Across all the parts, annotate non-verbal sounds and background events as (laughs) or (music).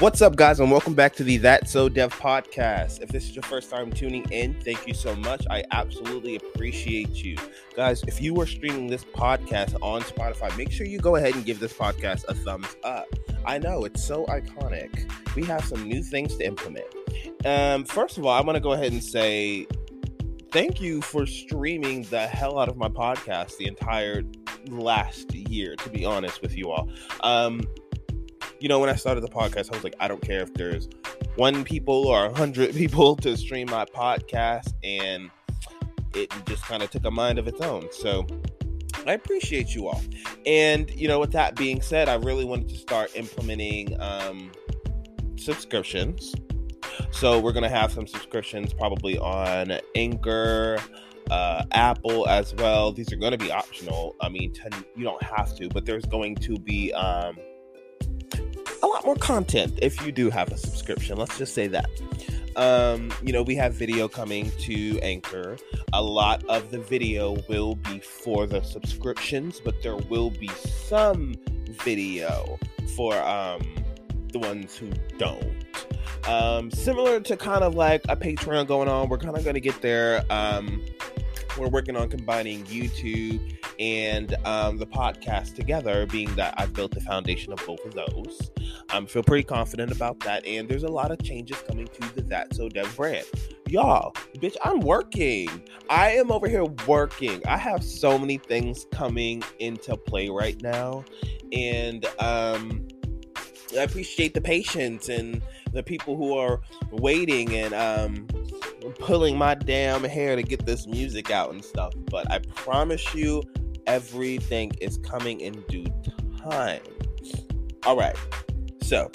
What's up, guys, and welcome back to the That So Dev podcast. If this is your first time tuning in, thank you so much. I absolutely appreciate you. Guys, if you are streaming this podcast on Spotify, make sure you go ahead and give this podcast a thumbs up. I know it's so iconic. We have some new things to implement. Um, first of all, I want to go ahead and say thank you for streaming the hell out of my podcast the entire last year, to be honest with you all. Um, you know, when I started the podcast, I was like, I don't care if there's one people or a hundred (laughs) people to stream my podcast, and it just kind of took a mind of its own. So I appreciate you all. And you know, with that being said, I really wanted to start implementing um, subscriptions. So we're gonna have some subscriptions probably on Anchor, uh, Apple as well. These are going to be optional. I mean, ten, you don't have to, but there's going to be um, a lot more content if you do have a subscription. Let's just say that. Um, you know, we have video coming to Anchor. A lot of the video will be for the subscriptions, but there will be some video for um, the ones who don't. Um, similar to kind of like a Patreon going on, we're kind of going to get there. Um, we're working on combining YouTube and um, the podcast together, being that I've built the foundation of both of those. I um, feel pretty confident about that, and there's a lot of changes coming to the That So Dev brand. Y'all, bitch, I'm working. I am over here working. I have so many things coming into play right now, and um, I appreciate the patience and the people who are waiting and um, pulling my damn hair to get this music out and stuff. But I promise you, everything is coming in due time. All right. So,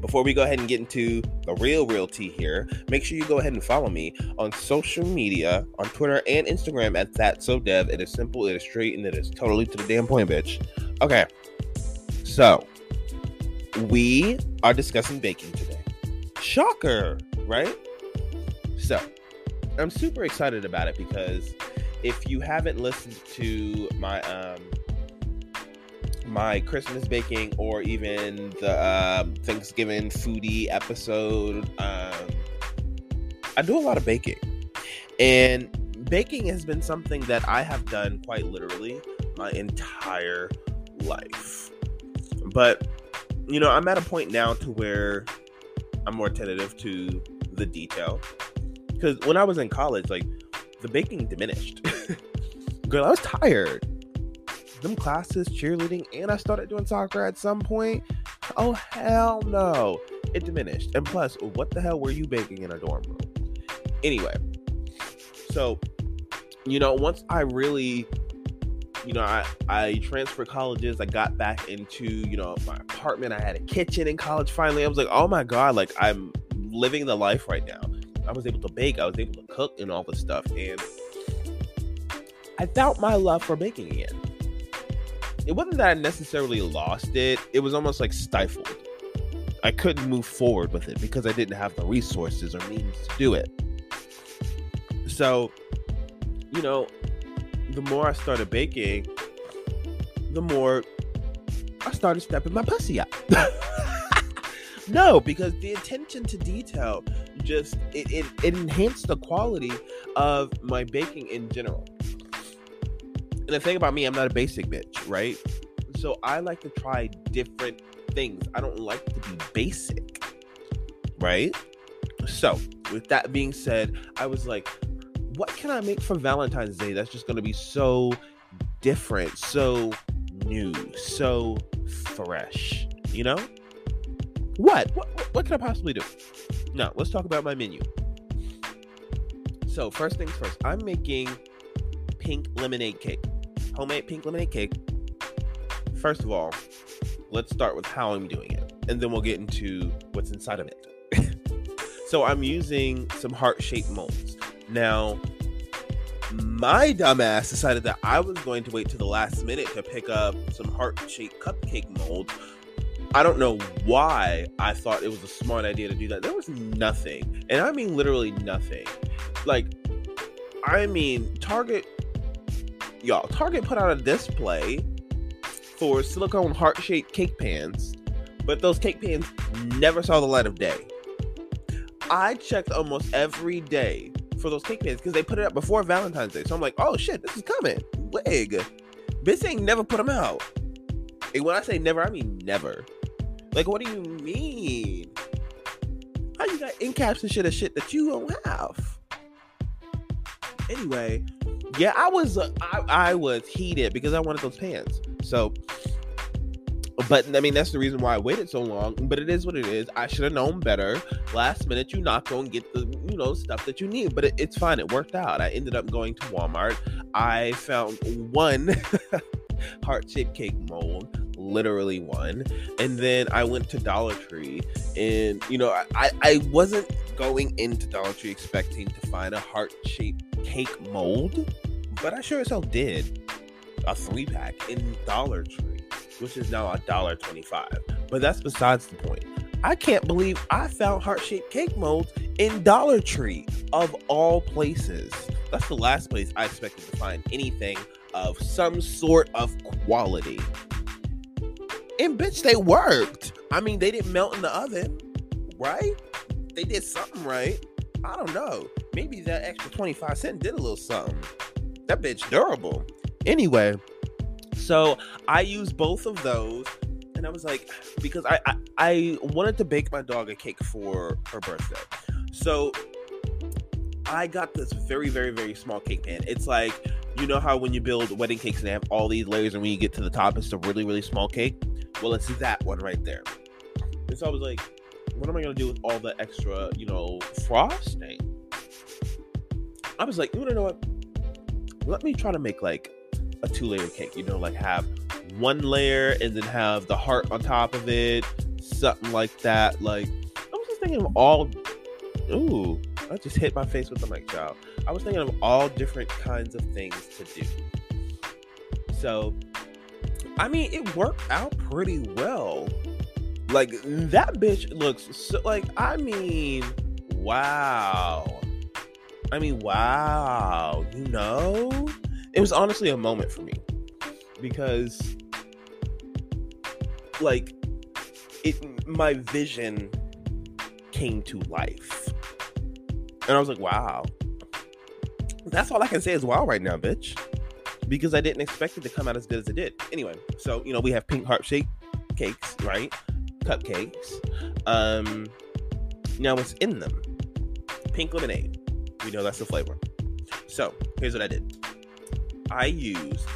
before we go ahead and get into the real, real tea here, make sure you go ahead and follow me on social media, on Twitter and Instagram at that so dev. It is simple, it is straight, and it is totally to the damn point, bitch. Okay. So, we are discussing baking today. Shocker, right? So, I'm super excited about it because if you haven't listened to my um my Christmas baking or even the um, Thanksgiving foodie episode, um, I do a lot of baking, and baking has been something that I have done quite literally my entire life. But you know, I'm at a point now to where I'm more tentative to the detail because when I was in college, like the baking diminished. (laughs) Girl, I was tired. Them classes, cheerleading, and I started doing soccer at some point. Oh hell no. It diminished. And plus, what the hell were you baking in a dorm room? Anyway, so you know, once I really you know, I, I transferred colleges. I got back into, you know, my apartment. I had a kitchen in college finally. I was like, oh my God, like I'm living the life right now. I was able to bake, I was able to cook and all this stuff. And I felt my love for baking again. It wasn't that I necessarily lost it, it was almost like stifled. I couldn't move forward with it because I didn't have the resources or means to do it. So, you know, the more I started baking, the more I started stepping my pussy up. (laughs) no, because the attention to detail just it, it, it enhanced the quality of my baking in general. The thing about me, I'm not a basic bitch, right? So I like to try different things. I don't like to be basic, right? So, with that being said, I was like, what can I make for Valentine's Day that's just going to be so different, so new, so fresh, you know? What? What, what can I possibly do? Now, let's talk about my menu. So, first things first, I'm making pink lemonade cake. Homemade pink lemonade cake. First of all, let's start with how I'm doing it, and then we'll get into what's inside of it. (laughs) so, I'm using some heart shaped molds. Now, my dumbass decided that I was going to wait to the last minute to pick up some heart shaped cupcake molds I don't know why I thought it was a smart idea to do that. There was nothing, and I mean literally nothing. Like, I mean, Target, y'all, Target put out a display for silicone heart shaped cake pans but those cake pans never saw the light of day. I checked almost every day for those cake pans because they put it up before Valentine's Day. So I'm like, oh shit, this is coming. Wig. Bitch ain't never put them out. And when I say never, I mean never. Like, what do you mean? How you got in caps and shit of shit that you don't have? Anyway, yeah, I was uh, I, I was heated because I wanted those pants. So but I mean that's the reason why I waited so long. But it is what it is. I should have known better. Last minute, you not go and get the you know stuff that you need. But it, it's fine. It worked out. I ended up going to Walmart. I found one (laughs) heart shaped cake mold literally one. And then I went to Dollar Tree, and you know, I I wasn't going into Dollar Tree expecting to find a heart shaped cake mold, but I sure as hell did. A three pack in Dollar Tree, which is now a dollar twenty five. But that's besides the point. I can't believe I found heart shaped cake molds in Dollar Tree of all places. That's the last place I expected to find anything of some sort of quality. And bitch, they worked. I mean, they didn't melt in the oven, right? They did something right. I don't know. Maybe that extra 25 cent did a little something. That bitch durable. Anyway, so I used both of those and I was like, because I, I, I wanted to bake my dog a cake for her birthday. So I got this very, very, very small cake pan. It's like, you know how when you build wedding cakes and they have all these layers, and when you get to the top, it's a really, really small cake. Well, it's that one right there. And so I was like, what am I gonna do with all the extra, you know, frosting? I was like, you know what? Let me try to make like a two layer cake, you know, like have one layer and then have the heart on top of it, something like that. Like, I was just thinking of all, ooh, I just hit my face with the mic, child. I was thinking of all different kinds of things to do. So I mean, it worked out pretty well. Like that bitch looks so like I mean, wow. I mean, wow. You know? It was honestly a moment for me because like it my vision came to life. And I was like, wow. That's all I can say is wow right now, bitch because I didn't expect it to come out as good as it did. Anyway, so you know we have pink heart shaped cakes, right? Cupcakes. Um, now what's in them? Pink lemonade. We know that's the flavor. So here's what I did. I used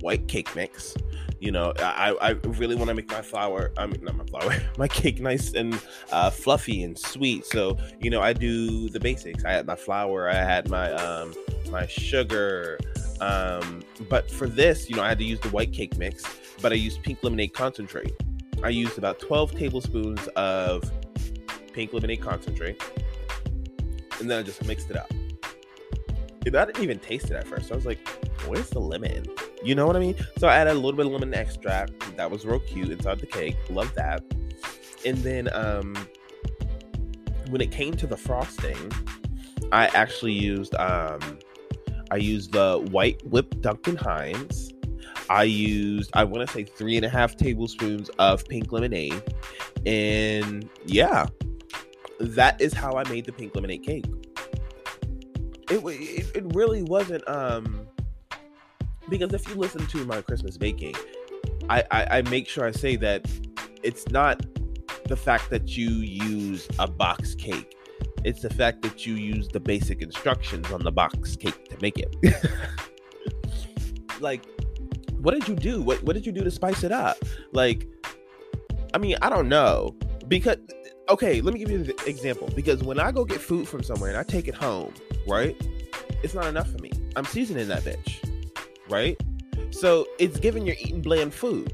white cake mix. You know, I, I really want to make my flour, I mean, not my flour, (laughs) my cake nice and uh, fluffy and sweet. So, you know, I do the basics. I had my flour, I had my um, my sugar, um, but for this, you know, I had to use the white cake mix, but I used pink lemonade concentrate. I used about 12 tablespoons of pink lemonade concentrate, and then I just mixed it up. And I didn't even taste it at first. I was like, where's the lemon? You know what I mean? So I added a little bit of lemon extract. That was real cute inside the cake. Love that. And then um, when it came to the frosting, I actually used um, I used the white whipped Duncan Hines. I used, I want to say, three and a half tablespoons of pink lemonade. And yeah, that is how I made the pink lemonade cake. It, it, it really wasn't, um, because if you listen to my Christmas baking, I, I, I make sure I say that it's not the fact that you use a box cake it's the fact that you use the basic instructions on the box cake to make it. (laughs) like, what did you do? What what did you do to spice it up? Like, I mean, I don't know because okay, let me give you an example. Because when I go get food from somewhere and I take it home, right? It's not enough for me. I'm seasoning that bitch, right? So it's giving you're eating bland food.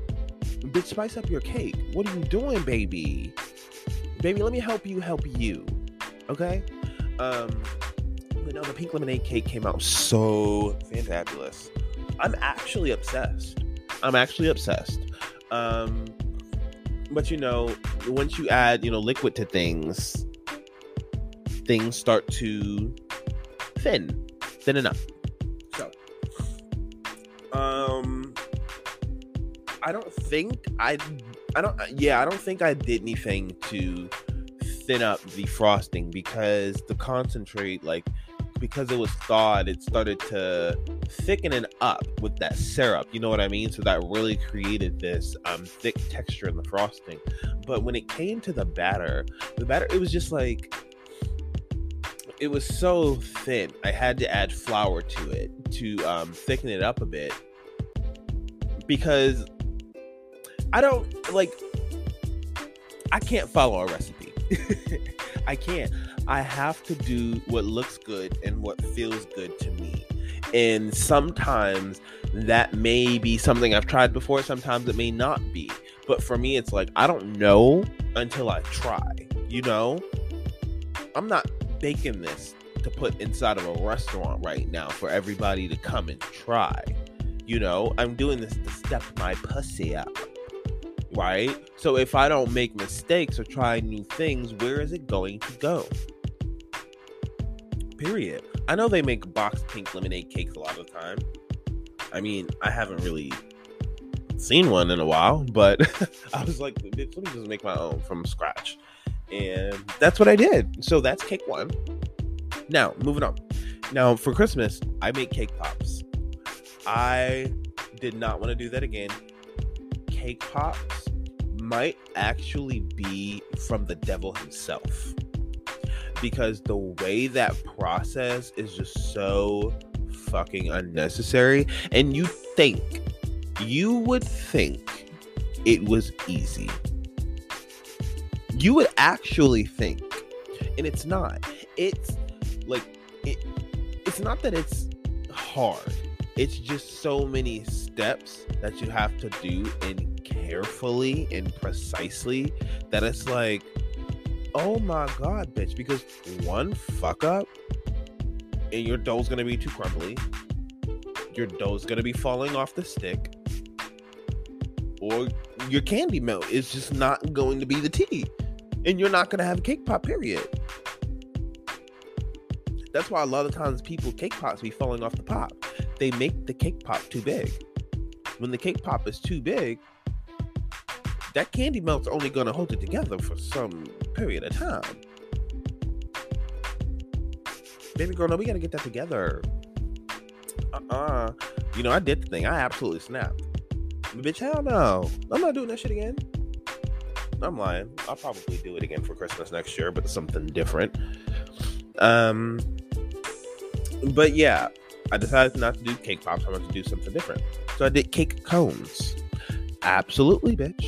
Bitch, spice up your cake. What are you doing, baby? Baby, let me help you help you. Okay. Um, no, the pink lemonade cake came out so fantabulous. I'm actually obsessed. I'm actually obsessed. Um, but you know, once you add, you know, liquid to things, things start to thin, thin enough. So, um, I don't think I I don't. Yeah, I don't think I did anything to thin up the frosting because the concentrate, like, because it was thawed, it started to thicken it up with that syrup. You know what I mean? So that really created this um, thick texture in the frosting. But when it came to the batter, the batter, it was just like it was so thin. I had to add flour to it to um, thicken it up a bit because I don't like. I can't follow a recipe. (laughs) I can't. I have to do what looks good and what feels good to me. And sometimes that may be something I've tried before, sometimes it may not be. But for me, it's like I don't know until I try, you know? I'm not baking this to put inside of a restaurant right now for everybody to come and try. You know, I'm doing this to step my pussy up right? So if I don't make mistakes or try new things, where is it going to go? Period. I know they make boxed pink lemonade cakes a lot of the time. I mean, I haven't really seen one in a while, but (laughs) I was like, let me just make my own from scratch. And that's what I did. So that's cake one. Now, moving on. Now, for Christmas, I made cake pops. I did not want to do that again cake pops might actually be from the devil himself. Because the way that process is just so fucking unnecessary. And you think, you would think it was easy. You would actually think, and it's not. It's like, it, it's not that it's hard it's just so many steps that you have to do and carefully and precisely that it's like oh my god bitch because one fuck up and your dough's gonna be too crumbly your dough's gonna be falling off the stick or your candy melt is just not going to be the tea and you're not gonna have a cake pop period that's why a lot of times people cake pops be falling off the pop they make the cake pop too big. When the cake pop is too big, that candy melt's only gonna hold it together for some period of time. Baby girl, no, we gotta get that together. Uh-uh. You know, I did the thing. I absolutely snapped. Bitch, hell no. I'm not doing that shit again. I'm lying. I'll probably do it again for Christmas next year, but something different. Um but yeah, I decided not to do cake pops. I wanted to do something different. So I did cake cones. Absolutely, bitch.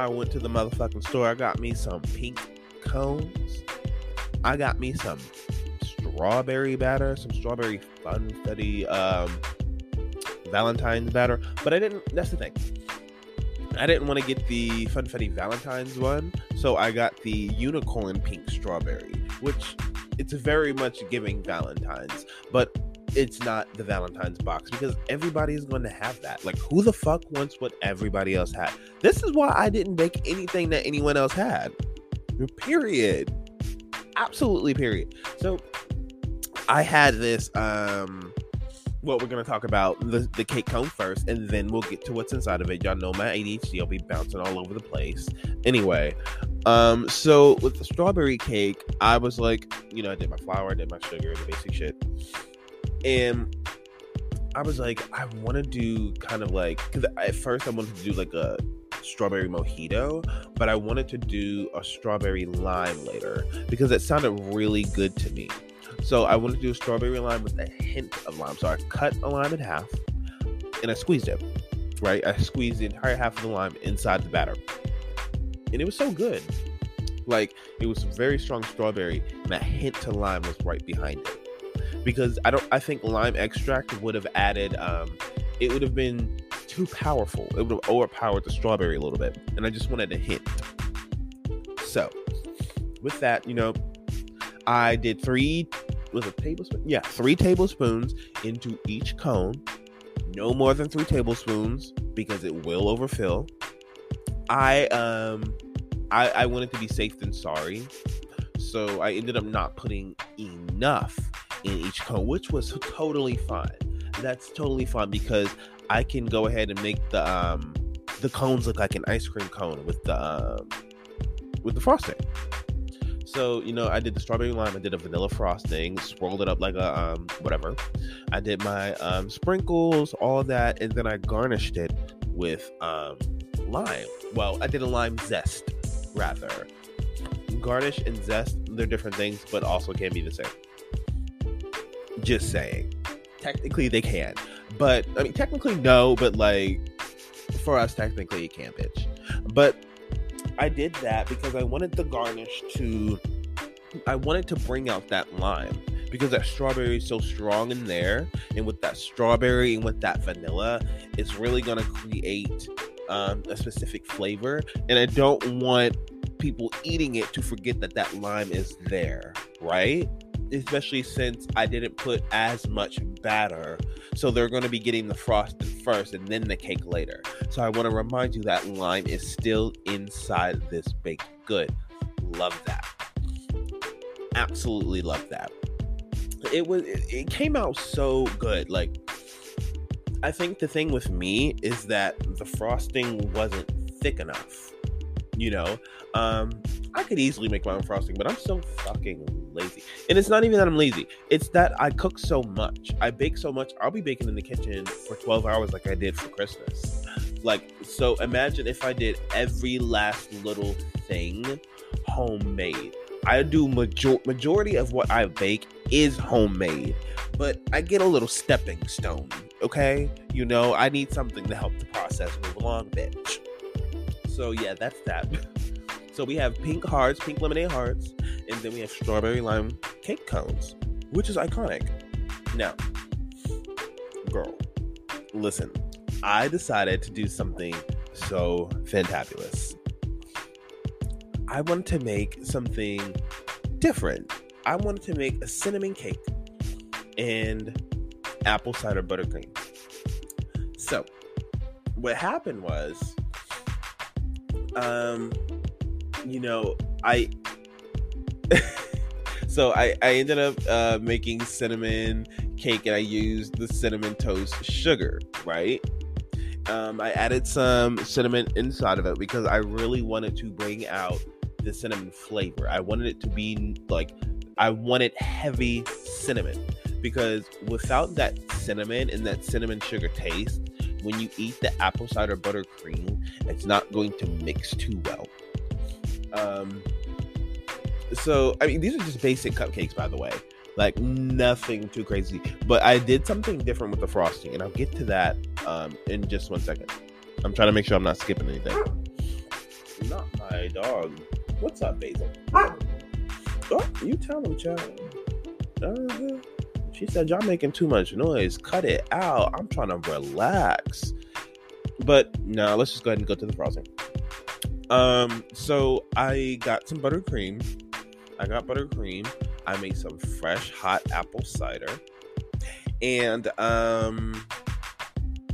I went to the motherfucking store. I got me some pink cones. I got me some strawberry batter, some strawberry funfetti um, Valentine's batter. But I didn't. That's the thing. I didn't want to get the funfetti Valentine's one, so I got the unicorn pink strawberry, which it's very much giving Valentine's. But it's not the Valentine's box because everybody is going to have that. Like, who the fuck wants what everybody else had? This is why I didn't bake anything that anyone else had. Period. Absolutely, period. So, I had this, um, what we're going to talk about the, the cake cone first, and then we'll get to what's inside of it. Y'all know my ADHD, I'll be bouncing all over the place. Anyway, um, so with the strawberry cake, I was like, you know, I did my flour, I did my sugar, the basic shit and I was like, I want to do kind of like because at first I wanted to do like a strawberry mojito, but I wanted to do a strawberry lime later because it sounded really good to me. So I wanted to do a strawberry lime with a hint of lime. So I cut a lime in half and I squeezed it. Right, I squeezed the entire half of the lime inside the batter, and it was so good. Like it was very strong strawberry, and a hint to lime was right behind it because I don't I think lime extract would have added um it would have been too powerful. It would have overpowered the strawberry a little bit. And I just wanted a hint. So with that, you know, I did three was a tablespoon? Yeah, three tablespoons into each cone. No more than three tablespoons because it will overfill. I um I, I wanted to be safe than sorry. So I ended up not putting enough in each cone, which was totally fine. That's totally fine because I can go ahead and make the um the cones look like an ice cream cone with the um, with the frosting. So, you know, I did the strawberry lime, I did a vanilla frosting, swirled it up like a um whatever. I did my um sprinkles, all that, and then I garnished it with um lime. Well, I did a lime zest rather. Garnish and zest, they're different things, but also can be the same. Just saying. Technically they can. But I mean technically no, but like for us technically it can bitch. But I did that because I wanted the garnish to I wanted to bring out that lime because that strawberry is so strong in there and with that strawberry and with that vanilla it's really going to create um, a specific flavor and i don't want people eating it to forget that that lime is there right especially since i didn't put as much batter so they're going to be getting the frosting first and then the cake later. So I want to remind you that lime is still inside this baked good. Love that. Absolutely love that. It was it came out so good. Like I think the thing with me is that the frosting wasn't thick enough. You know, um, I could easily make my own frosting, but I'm so fucking lazy. And it's not even that I'm lazy. It's that I cook so much. I bake so much. I'll be baking in the kitchen for 12 hours like I did for Christmas. Like, so imagine if I did every last little thing homemade. I do major- majority of what I bake is homemade, but I get a little stepping stone, okay? You know, I need something to help the process move along, bitch. So yeah, that's that. So we have pink hearts, pink lemonade hearts, and then we have strawberry lime cake cones, which is iconic. Now, girl, listen, I decided to do something so fantabulous. I wanted to make something different. I wanted to make a cinnamon cake and apple cider buttercream. So, what happened was, um, you know, I (laughs) so I, I ended up uh, making cinnamon cake and I used the cinnamon toast sugar, right? Um, I added some cinnamon inside of it because I really wanted to bring out the cinnamon flavor. I wanted it to be like, I wanted heavy cinnamon because without that cinnamon and that cinnamon sugar taste, when you eat the apple cider buttercream, it's not going to mix too well. Um, so I mean, these are just basic cupcakes, by the way. Like nothing too crazy. But I did something different with the frosting, and I'll get to that um, in just one second. I'm trying to make sure I'm not skipping anything. Not my dog. What's up, Basil? Oh, you tell him, child. Uh-huh. She said, Y'all making too much noise. Cut it out. I'm trying to relax. But no, let's just go ahead and go to the frosting. Um, so I got some buttercream. I got buttercream. I made some fresh hot apple cider. And um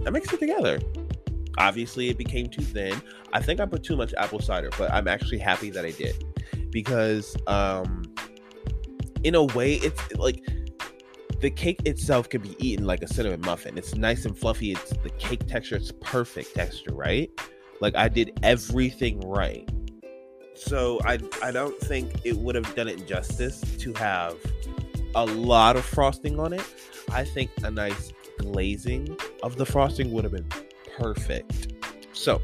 I mixed it together. Obviously it became too thin. I think I put too much apple cider, but I'm actually happy that I did. Because um in a way it's like the cake itself can be eaten like a cinnamon muffin. It's nice and fluffy. It's the cake texture. It's perfect texture, right? Like I did everything right. So I I don't think it would have done it justice to have a lot of frosting on it. I think a nice glazing of the frosting would have been perfect. So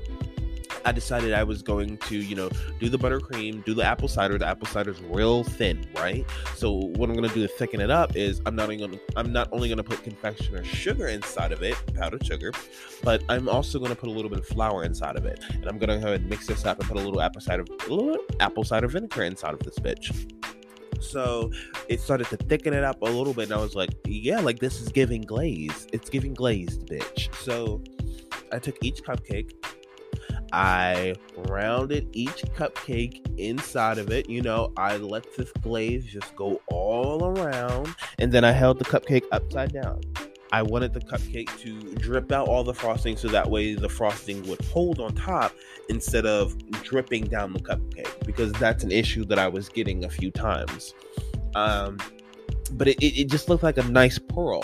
I decided I was going to, you know, do the buttercream, do the apple cider. The apple cider is real thin, right? So what I'm gonna do to thicken it up is I'm not only gonna I'm not only gonna put confectioner sugar inside of it, powdered sugar, but I'm also gonna put a little bit of flour inside of it, and I'm gonna go ahead and mix this up and put a little apple cider, little apple cider vinegar inside of this bitch. So it started to thicken it up a little bit, and I was like, yeah, like this is giving glaze. It's giving glazed, bitch. So I took each cupcake I rounded each cupcake inside of it. You know, I let this glaze just go all around, and then I held the cupcake upside down. I wanted the cupcake to drip out all the frosting so that way the frosting would hold on top instead of dripping down the cupcake because that's an issue that I was getting a few times. Um, but it, it, just looked like a nice pearl.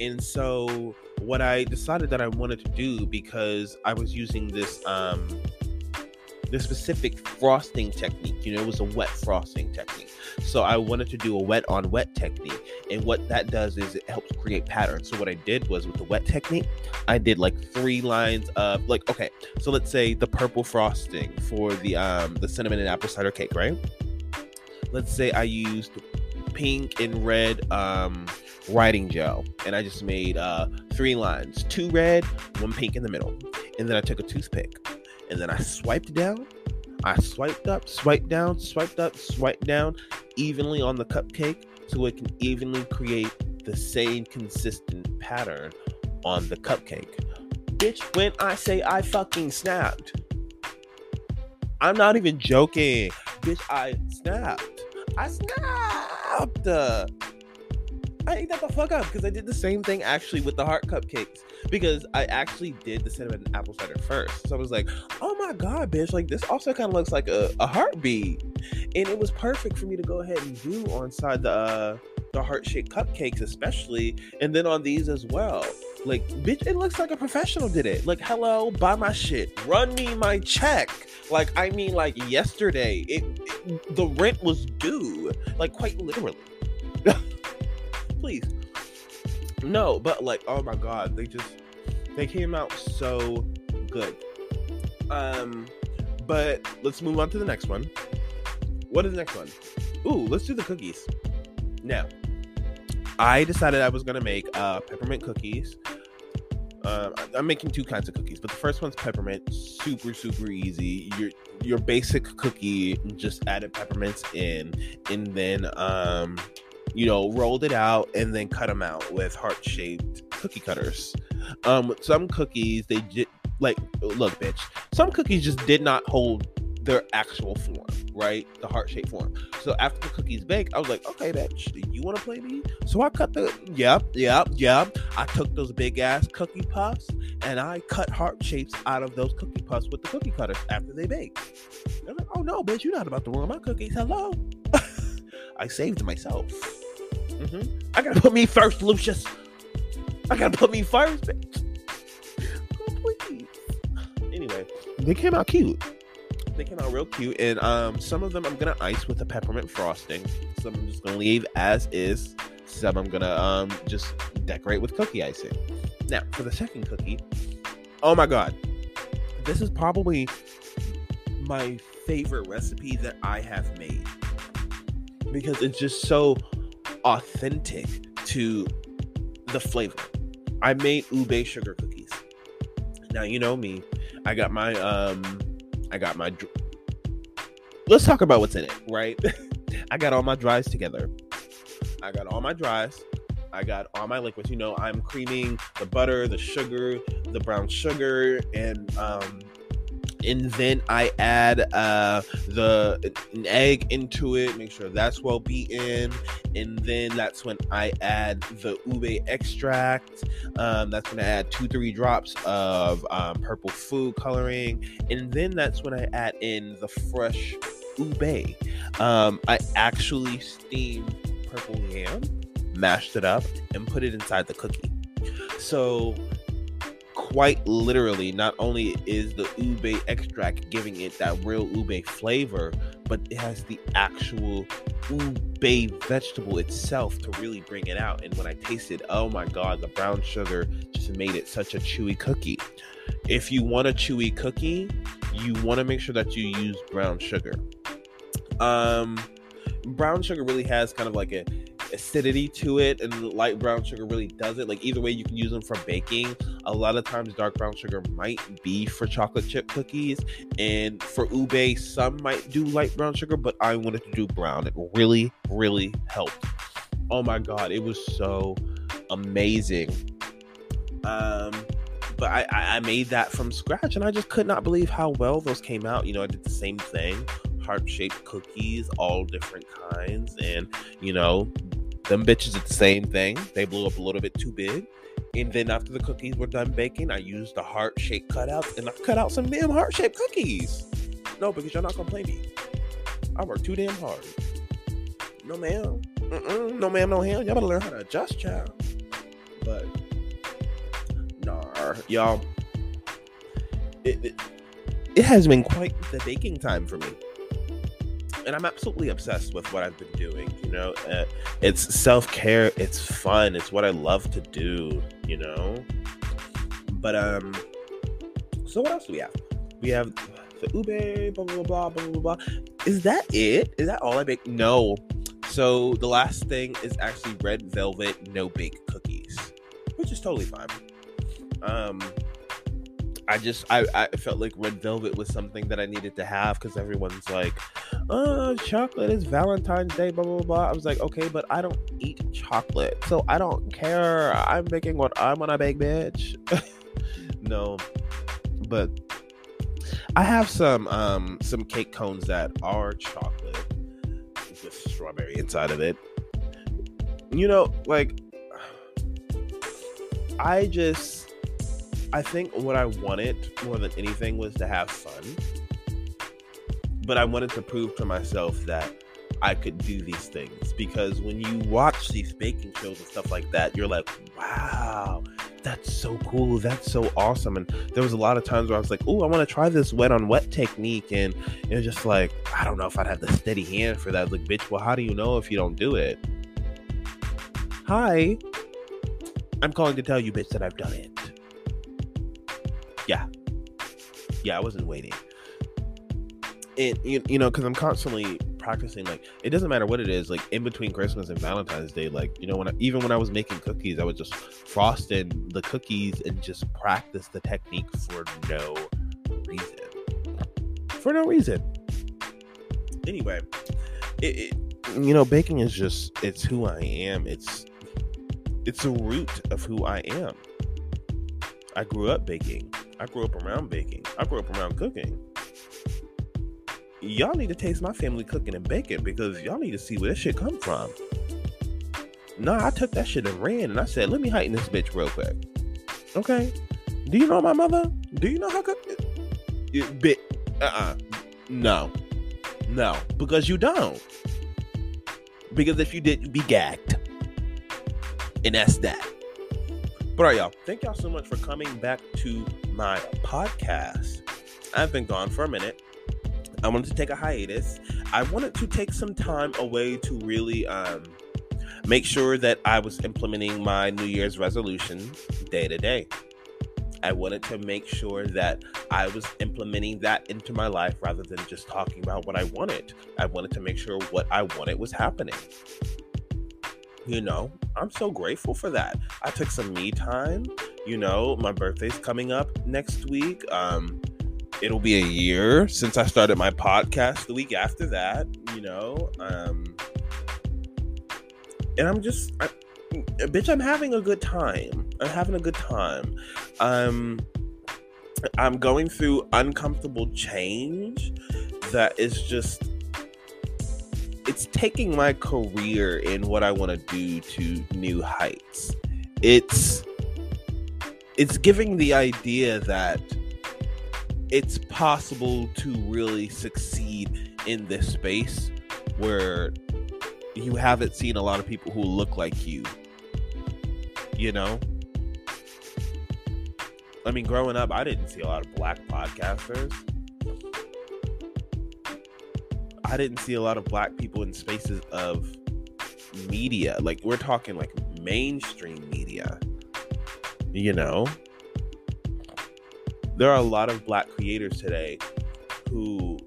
And so what I decided that I wanted to do because I was using this um this specific frosting technique. You know, it was a wet frosting technique. So I wanted to do a wet on wet technique. And what that does is it helps create patterns. So what I did was with the wet technique, I did like three lines of like okay, so let's say the purple frosting for the um the cinnamon and apple cider cake, right? Let's say I used pink and red um writing gel and I just made uh three lines, two red, one pink in the middle. And then I took a toothpick and then I swiped down. I swiped up, swiped down, swiped up, swiped down evenly on the cupcake so it can evenly create the same consistent pattern on the cupcake. Bitch, when I say I fucking snapped, I'm not even joking. Bitch, I snapped. I snapped. I ate that the fuck up because I did the same thing actually with the heart cupcakes because I actually did the cinnamon apple cider first. So I was like, oh my god, bitch, like this also kind of looks like a, a heartbeat. And it was perfect for me to go ahead and do on side the uh, the heart shaped cupcakes, especially, and then on these as well. Like, bitch, it looks like a professional did it. Like, hello, buy my shit, run me my check. Like, I mean, like yesterday, it, it the rent was due, like quite literally. Please, no, but like, oh my god, they just they came out so good. Um, but let's move on to the next one. What is the next one? Ooh, let's do the cookies. Now, I decided I was gonna make uh, peppermint cookies. Um, I'm making two kinds of cookies, but the first one's peppermint, super super easy. Your your basic cookie, just added peppermints in, and then um, you know, rolled it out and then cut them out with heart shaped cookie cutters. Um, some cookies they did like look, bitch. Some cookies just did not hold their actual form, right? The heart shaped form. So after the cookies bake, I was like, okay, bitch, you want to play me? So I cut the, yep, yep, yep. I took those big ass cookie puffs and I cut heart shapes out of those cookie puffs with the cookie cutters after they baked. I'm like, oh no, bitch, you're not about to ruin my cookies. Hello. I saved myself. Mm-hmm. I gotta put me first, Lucius. I gotta put me first, bitch. Oh, please. Anyway, they came out cute. They came out real cute, and um, some of them I'm gonna ice with a peppermint frosting. Some I'm just gonna leave as is. Some I'm gonna um just decorate with cookie icing. Now, for the second cookie, oh my god, this is probably my favorite recipe that I have made because it's just so authentic to the flavor. I made ube sugar cookies. Now you know me. I got my um I got my Let's talk about what's in it, right? (laughs) I got all my dries together. I got all my dries. I got all my liquids. You know, I'm creaming the butter, the sugar, the brown sugar, and um, and then I add uh, the an egg into it, make sure that's well beaten, and then that's when I add the ube extract. Um, that's when I add two three drops of um, purple food coloring, and then that's when I add in the fresh ube. Um, I actually steamed purple yam, mashed it up, and put it inside the cookie. So quite literally, not only is the ube extract giving it that real ube flavor, but it has the actual ube vegetable itself to really bring it out. And when I tasted, oh my god, the brown sugar just made it such a chewy cookie. If you want a chewy cookie, you want to make sure that you use brown sugar. Um, brown sugar really has kind of like a acidity to it and light brown sugar really does it. Like either way you can use them for baking. A lot of times dark brown sugar might be for chocolate chip cookies and for ube some might do light brown sugar but i wanted to do brown. It really really helped. Oh my god it was so amazing. Um but I, I made that from scratch and I just could not believe how well those came out. You know, I did the same thing. Heart shaped cookies, all different kinds. And, you know, them bitches did the same thing. They blew up a little bit too big. And then after the cookies were done baking, I used the heart shaped cutouts and I cut out some damn heart shaped cookies. No, because you're not gonna play me. I work too damn hard. No ma'am. Mm-mm, no ma'am, no hell. Y'all better learn how to adjust, child. But are, y'all. It, it, it has been quite the baking time for me and I'm absolutely obsessed with what I've been doing. You know, uh, it's self care, it's fun, it's what I love to do. You know, but um, so what else do we have? We have the ube, blah blah blah blah blah blah. Is that it? Is that all I bake? No. So the last thing is actually red velvet no bake cookies, which is totally fine. Um, I just I, I felt like red velvet was something that I needed to have because everyone's like, "Oh, chocolate is Valentine's Day." Blah blah blah. I was like, okay, but I don't eat chocolate, so I don't care. I'm making what I'm to bake, bitch. (laughs) no, but I have some um some cake cones that are chocolate with strawberry inside of it. You know, like I just I think what I wanted more than anything was to have fun. But I wanted to prove to myself that I could do these things because when you watch these baking shows and stuff like that, you're like, wow, that's so cool. That's so awesome. And there was a lot of times where I was like, oh, I want to try this wet on wet technique. And it was just like, I don't know if I'd have the steady hand for that. Like, bitch, well, how do you know if you don't do it? Hi. I'm calling to tell you, bitch, that I've done it. Yeah. Yeah, I wasn't waiting. And you, you know, because I'm constantly practicing. Like, it doesn't matter what it is. Like in between Christmas and Valentine's Day, like you know, when I, even when I was making cookies, I would just frost in the cookies and just practice the technique for no reason. For no reason. Anyway, it, it you know, baking is just it's who I am. It's it's a root of who I am. I grew up baking. I grew up around baking. I grew up around cooking. Y'all need to taste my family cooking and baking because y'all need to see where this shit come from. Nah, I took that shit and ran and I said, let me heighten this bitch real quick. Okay. Do you know my mother? Do you know how cook it? Bit uh-uh. No. No. Because you don't. Because if you did, you'd be gagged. And that's that. But all right, y'all. Thank y'all so much for coming back to my podcast. I've been gone for a minute. I wanted to take a hiatus. I wanted to take some time away to really um, make sure that I was implementing my New Year's resolution day to day. I wanted to make sure that I was implementing that into my life rather than just talking about what I wanted. I wanted to make sure what I wanted was happening. You know, I'm so grateful for that. I took some me time you know, my birthday's coming up next week. Um, it'll be a year since I started my podcast the week after that, you know. Um, and I'm just, I, bitch, I'm having a good time. I'm having a good time. Um, I'm going through uncomfortable change that is just it's taking my career in what I want to do to new heights. It's it's giving the idea that it's possible to really succeed in this space where you haven't seen a lot of people who look like you. You know? I mean, growing up, I didn't see a lot of black podcasters. I didn't see a lot of black people in spaces of media. Like, we're talking like mainstream media you know? There are a lot of black creators today who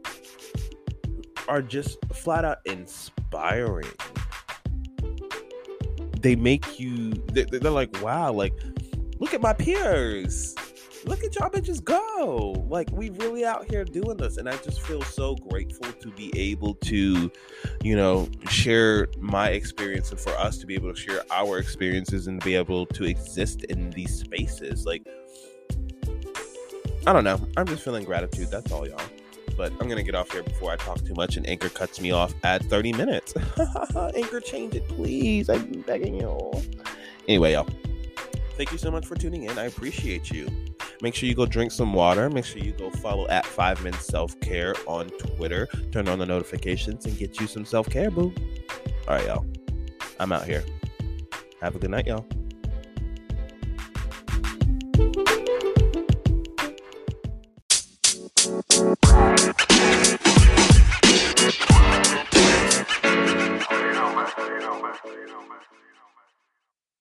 are just flat out inspiring. They make you they're like wow like look at my peers look at y'all bitches go. Like we really out here doing this. And I just feel so grateful to be able to, you know, share my experience and for us to be able to share our experiences and be able to exist in these spaces. Like I don't know. I'm just feeling gratitude. That's all y'all. But I'm gonna get off here before I talk too much and Anchor cuts me off at 30 minutes. (laughs) Anchor, change it, please. I'm begging you. Anyway, y'all. Thank you so much for tuning in. I appreciate you. Make sure you go drink some water. Make sure you go follow at Five Men Self Care on Twitter. Turn on the notifications and get you some self care, boo. All right, y'all. I'm out here. Have a good night, y'all. you know, man.